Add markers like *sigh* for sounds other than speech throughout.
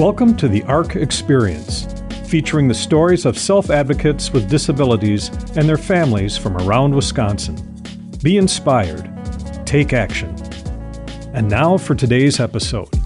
Welcome to the ARC Experience, featuring the stories of self advocates with disabilities and their families from around Wisconsin. Be inspired, take action. And now for today's episode.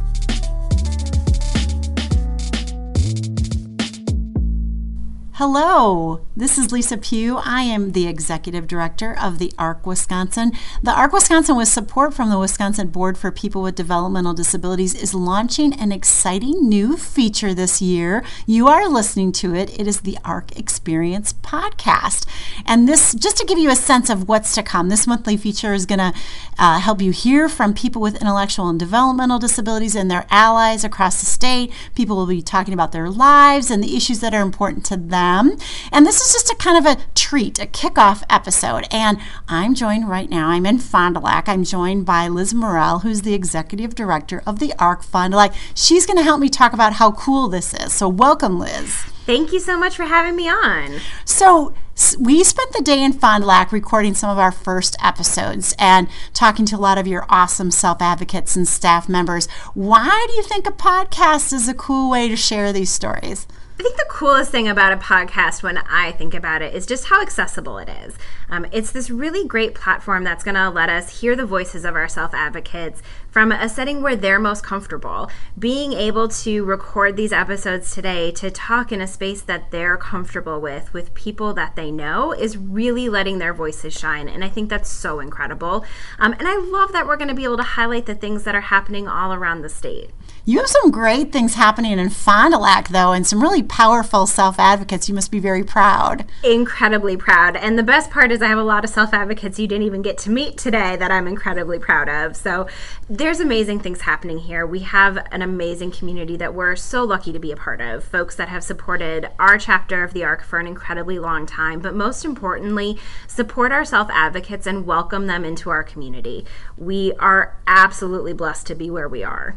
Hello, this is Lisa Pugh. I am the executive director of the ARC Wisconsin. The ARC Wisconsin, with support from the Wisconsin Board for People with Developmental Disabilities, is launching an exciting new feature this year. You are listening to it. It is the ARC Experience podcast. And this, just to give you a sense of what's to come, this monthly feature is going to uh, help you hear from people with intellectual and developmental disabilities and their allies across the state. People will be talking about their lives and the issues that are important to them them. And this is just a kind of a treat, a kickoff episode. And I'm joined right now, I'm in Fond du Lac. I'm joined by Liz Morrell, who's the executive director of the ARC Fond du Lac. She's going to help me talk about how cool this is. So, welcome, Liz. Thank you so much for having me on. So, we spent the day in Fond du Lac recording some of our first episodes and talking to a lot of your awesome self advocates and staff members. Why do you think a podcast is a cool way to share these stories? I think the coolest thing about a podcast when I think about it is just how accessible it is. Um, it's this really great platform that's going to let us hear the voices of our self advocates from a setting where they're most comfortable. Being able to record these episodes today to talk in a space that they're comfortable with, with people that they know, is really letting their voices shine. And I think that's so incredible. Um, and I love that we're going to be able to highlight the things that are happening all around the state. You have some great things happening in Fond du Lac, though, and some really powerful self advocates. You must be very proud. Incredibly proud. And the best part is, I have a lot of self advocates you didn't even get to meet today that I'm incredibly proud of. So there's amazing things happening here. We have an amazing community that we're so lucky to be a part of. Folks that have supported our chapter of the ARC for an incredibly long time, but most importantly, support our self advocates and welcome them into our community. We are absolutely blessed to be where we are.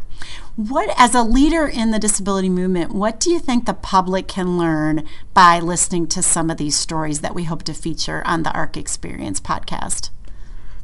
What, as a leader in the disability movement, what do you think the public can learn by listening to some of these stories that we hope to feature on the ARC Experience podcast?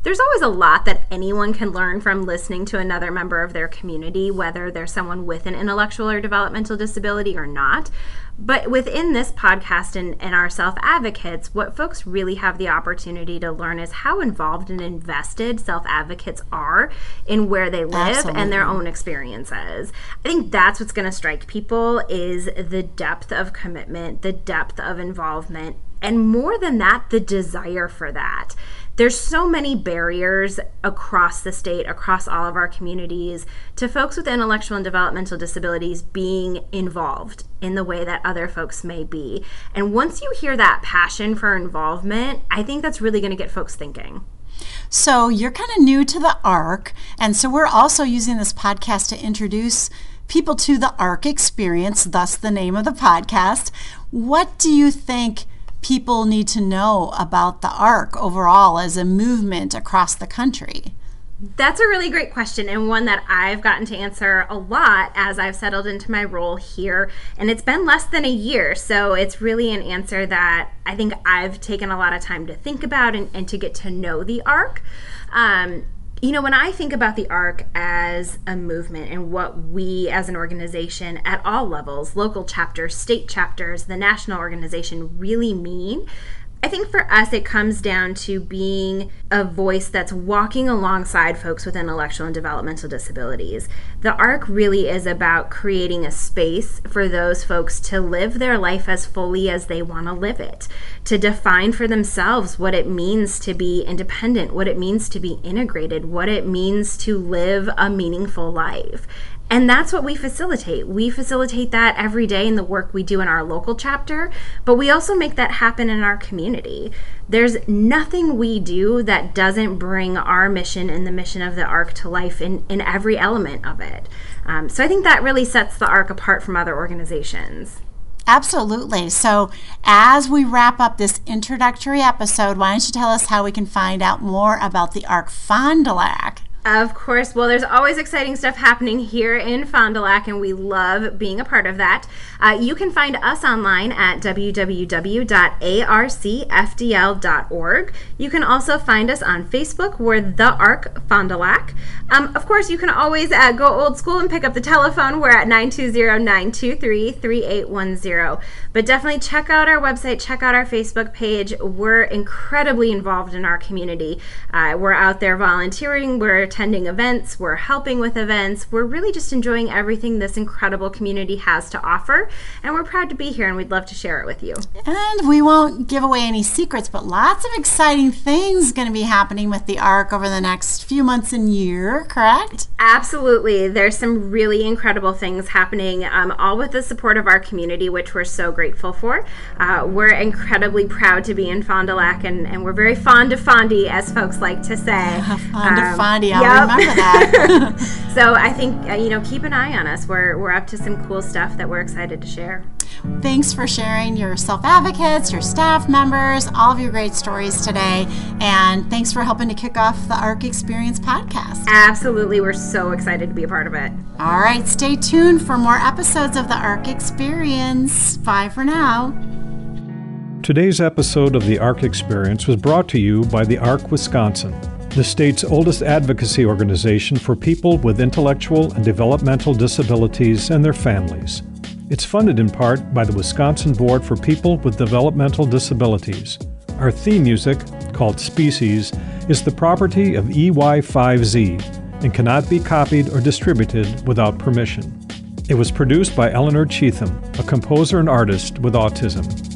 There's always a lot that anyone can learn from listening to another member of their community, whether they're someone with an intellectual or developmental disability or not. But within this podcast and, and our self advocates, what folks really have the opportunity to learn is how involved and invested self advocates are in where they live Absolutely. and their own experiences. I think that's what's going to strike people is the depth of commitment, the depth of involvement, and more than that, the desire for that there's so many barriers across the state, across all of our communities, to folks with intellectual and developmental disabilities being involved in the way that other folks may be. And once you hear that passion for involvement, I think that's really going to get folks thinking. So, you're kind of new to the ARC, and so we're also using this podcast to introduce people to the ARC experience, thus the name of the podcast. What do you think people need to know about the ARC overall as a movement across the country? That's a really great question, and one that I've gotten to answer a lot as I've settled into my role here. And it's been less than a year, so it's really an answer that I think I've taken a lot of time to think about and, and to get to know the ARC. Um, you know, when I think about the ARC as a movement and what we as an organization at all levels, local chapters, state chapters, the national organization really mean, I think for us, it comes down to being a voice that's walking alongside folks with intellectual and developmental disabilities. The ARC really is about creating a space for those folks to live their life as fully as they want to live it, to define for themselves what it means to be independent, what it means to be integrated, what it means to live a meaningful life. And that's what we facilitate. We facilitate that every day in the work we do in our local chapter, but we also make that happen in our community. There's nothing we do that doesn't bring our mission and the mission of the ARC to life in, in every element of it. Um, so I think that really sets the ARC apart from other organizations. Absolutely. So, as we wrap up this introductory episode, why don't you tell us how we can find out more about the ARC Fond du Lac? Of course. Well, there's always exciting stuff happening here in Fond du Lac, and we love being a part of that. Uh, you can find us online at www.arcfdl.org. You can also find us on Facebook. We're The Arc Fond du Lac. Um, of course, you can always uh, go old school and pick up the telephone. We're at 920-923-3810. But definitely check out our website, check out our Facebook page. We're incredibly involved in our community. Uh, we're out there volunteering. We're attending events, we're helping with events, we're really just enjoying everything this incredible community has to offer. And we're proud to be here and we'd love to share it with you. And we won't give away any secrets, but lots of exciting things going to be happening with the ARC over the next few months and year, correct? Absolutely. There's some really incredible things happening, um, all with the support of our community, which we're so grateful for. Uh, we're incredibly proud to be in Fond du Lac, and, and we're very fond of Fondy, as folks like to say. *laughs* fond um, of Fondy. Yep. remember that. *laughs* so I think uh, you know, keep an eye on us. We're we're up to some cool stuff that we're excited to share. Thanks for sharing your self advocates, your staff members, all of your great stories today. And thanks for helping to kick off the ARC Experience podcast. Absolutely. We're so excited to be a part of it. All right. Stay tuned for more episodes of the ARC Experience. Bye for now. Today's episode of the ARC Experience was brought to you by the ARC Wisconsin the state's oldest advocacy organization for people with intellectual and developmental disabilities and their families. It's funded in part by the Wisconsin Board for People with Developmental Disabilities. Our theme music, called Species, is the property of EY5Z and cannot be copied or distributed without permission. It was produced by Eleanor Cheatham, a composer and artist with autism.